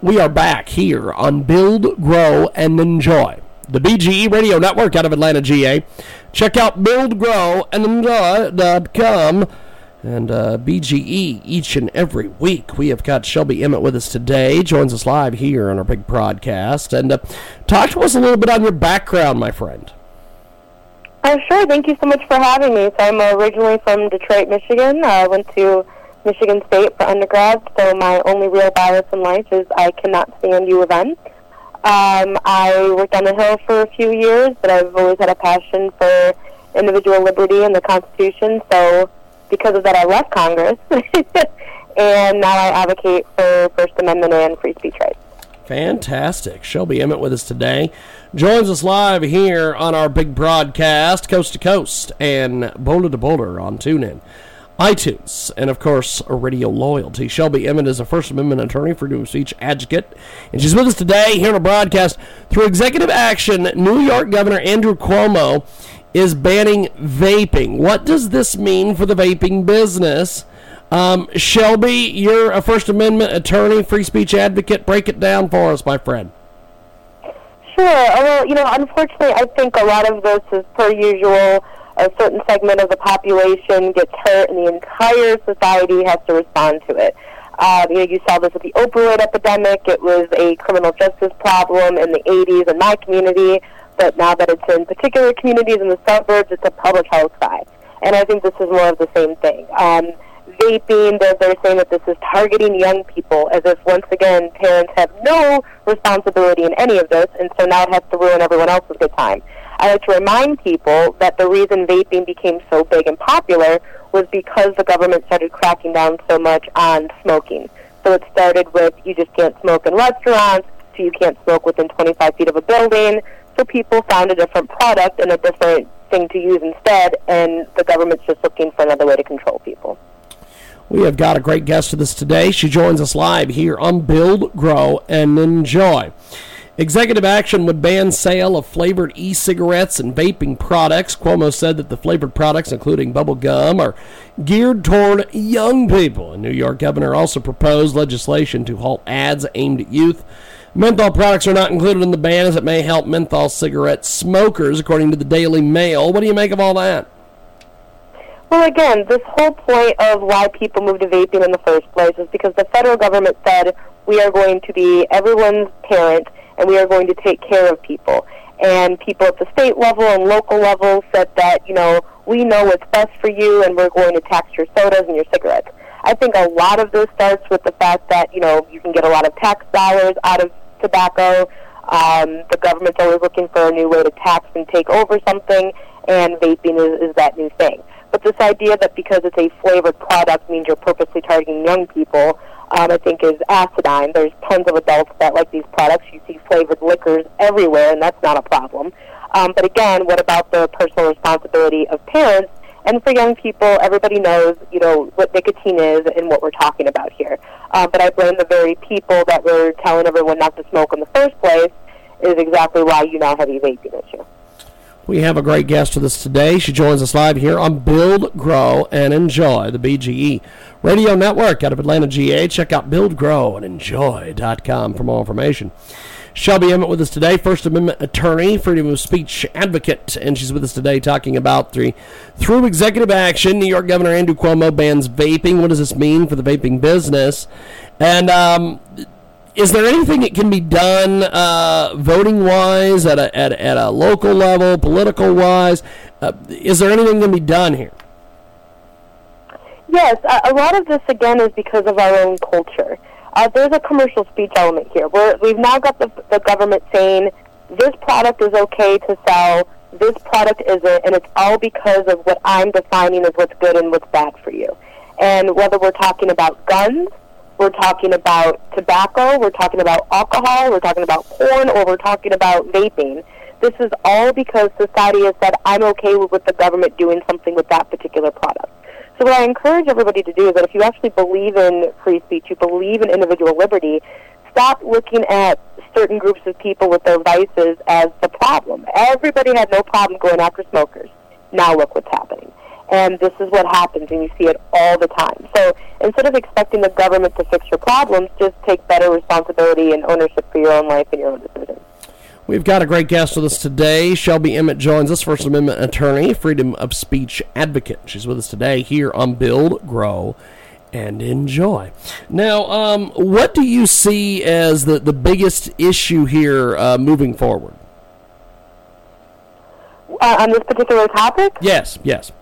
We are back here on Build, Grow, and Enjoy, the BGE Radio Network out of Atlanta, GA. Check out buildgrowandenjoy.com and uh, BGE each and every week. We have got Shelby Emmett with us today. Joins us live here on our big broadcast. And uh, talk to us a little bit on your background, my friend. Oh, sure. Thank you so much for having me. So I'm originally from Detroit, Michigan. I went to Michigan State for undergrad, so my only real bias in life is I cannot stand U of M. Um, I worked on the Hill for a few years, but I've always had a passion for individual liberty and the Constitution, so because of that I left Congress, and now I advocate for First Amendment and free speech rights. Fantastic. Shelby Emmett with us today. Joins us live here on our big broadcast, coast to coast and boulder to boulder on TuneIn iTunes, and of course, radio loyalty. Shelby Emmett is a First Amendment attorney, freedom of speech advocate, and she's with us today here on a broadcast. Through executive action, New York Governor Andrew Cuomo is banning vaping. What does this mean for the vaping business? Um, Shelby, you're a First Amendment attorney, free speech advocate. Break it down for us, my friend. Sure. Well, you know, unfortunately, I think a lot of this is per usual a certain segment of the population gets hurt, and the entire society has to respond to it. Uh, you know, you saw this with the opioid epidemic. It was a criminal justice problem in the 80s in my community, but now that it's in particular communities in the suburbs, it's a public health side. And I think this is more of the same thing. Um, vaping, they're, they're saying that this is targeting young people, as if, once again, parents have no responsibility in any of this, and so now it has to ruin everyone else's good time. I like to remind people that the reason vaping became so big and popular was because the government started cracking down so much on smoking. So it started with you just can't smoke in restaurants, so you can't smoke within 25 feet of a building. So people found a different product and a different thing to use instead, and the government's just looking for another way to control people. We have got a great guest with us today. She joins us live here on Build, Grow, and Enjoy. Executive action would ban sale of flavored e-cigarettes and vaping products. Cuomo said that the flavored products, including bubble gum, are geared toward young people. A New York governor also proposed legislation to halt ads aimed at youth. Menthol products are not included in the ban as it may help menthol cigarette smokers, according to the Daily Mail. What do you make of all that? Well, again, this whole point of why people moved to vaping in the first place is because the federal government said we are going to be everyone's parent and we are going to take care of people. And people at the state level and local level said that, you know, we know what's best for you and we're going to tax your sodas and your cigarettes. I think a lot of this starts with the fact that, you know, you can get a lot of tax dollars out of tobacco. Um, the government's always looking for a new way to tax and take over something, and vaping is, is that new thing. But this idea that because it's a flavored product means you're purposely targeting young people, um, I think is acidine. There's tons of adults that like these products. You see flavored liquors everywhere, and that's not a problem. Um, but again, what about the personal responsibility of parents? And for young people, everybody knows, you know, what nicotine is and what we're talking about here. Uh, but I blame the very people that were telling everyone not to smoke in the first place is exactly why you now have a vaping issue. We have a great guest with us today. She joins us live here on Build, Grow, and Enjoy, the BGE Radio Network out of Atlanta, GA. Check out buildgrowandenjoy.com for more information. Shelby Emmett with us today, First Amendment attorney, freedom of speech advocate, and she's with us today talking about three through executive action. New York Governor Andrew Cuomo bans vaping. What does this mean for the vaping business? And um, is there anything that can be done uh, voting wise at a, at, at a local level, political wise? Uh, is there anything that can be done here? Yes, a, lot of this again is because of our own culture. Uh, there's a commercial speech element here. We've now got the, the government saying this product is okay to sell, this product isn't, and it's all because of what I'm defining as what's good and what's bad for you. And whether we're talking about guns, we're talking about tobacco, we're talking about alcohol, we're talking about porn, or we're talking about vaping. This is all because society has said, I'm okay with the government doing something with that particular product. So what I encourage everybody to do is that if you actually believe in free speech, you believe in individual liberty, stop looking at certain groups of people with their vices as the problem. Everybody had no problem going after smokers. Now look what's happening. And this is what happens, and you see it all the time. So instead of expecting the government to fix your problems, just take better responsibility and ownership for your own life and your own decisions. We've got a great guest with us today. Shelby Emmett joins us, First Amendment attorney, freedom of speech advocate. She's with us today here on Build, Grow, and Enjoy. Now, um, what do you see as the, the biggest issue here uh, moving forward? Uh, on this particular topic? Yes, yes.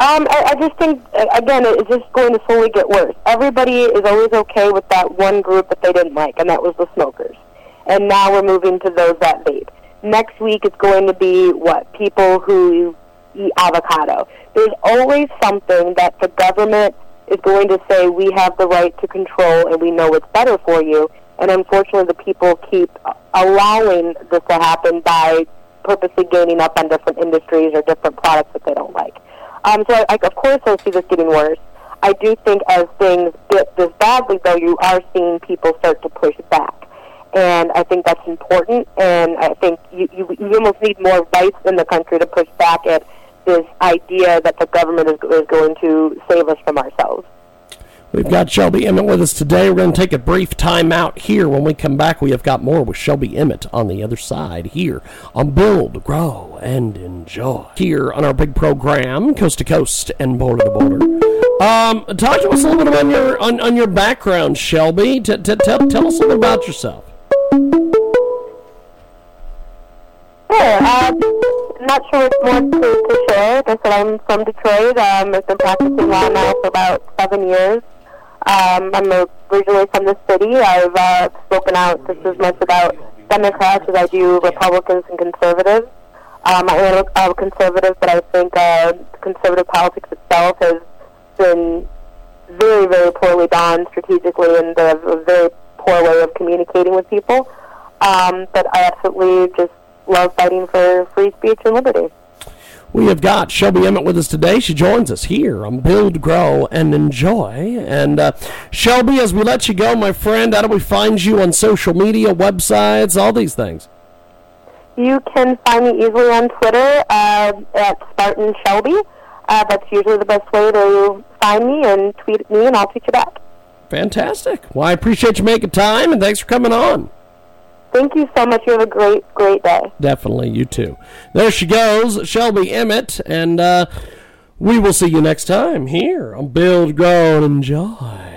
Um, I, I just think, uh, again, it's just going to slowly get worse. Everybody is always okay with that one group that they didn't like, and that was the smokers and now we're moving to those that vape. Next week it's going to be what people who eat avocado. There's always something that the government is going to say we have the right to control and we know what's better for you. And unfortunately, the people keep allowing this to happen by purposely gaining up on different industries or different products that they don't like. Um, so, I, I, of course, I see this getting worse. I do think as things get this badly, though, you are seeing people start to push back and I think that's important. And I think you, you, you almost need more voice in the country to push back at this idea that the government is, is going to save us from ourselves. We've got Shelby Emmett with us today. We're going to take a brief time out here. When we come back, we have got more with Shelby Emmett on the other side here on Build, Grow, and Enjoy. Here on our big program, Coast to Coast and Border to Border. Um, talk to us a little bit on your on, on your background, Shelby. T- t- tell, tell us a little about yourself. Sure. Um, not sure what's more to, to share. I said, I'm from Detroit. Um, I've been practicing law now for about seven years. Um, I'm originally from the city. I've uh, spoken out just as much about Democrats as I do Republicans and conservatives. Um, I am a, conservative, but I think uh, conservative politics itself has been very, very poorly done strategically and a very poor way of communicating with people. Um, but I absolutely just love fighting for free speech and liberty. We have got Shelby Emmett with us today. She joins us here on Build, Grow, and Enjoy. And uh, Shelby, as we let you go, my friend, how do we find you on social media, websites, all these things? You can find me easily on Twitter uh, at Spartan Shelby. Uh, that's usually the best way to find me and tweet me, and I'll tweet you back. Fantastic. Well, I appreciate you making time, and thanks for coming on. Thank you so much. You have a great, great day. Definitely. You too. There she goes, Shelby Emmett, and uh, we will see you next time here on Build, Grow, and Enjoy.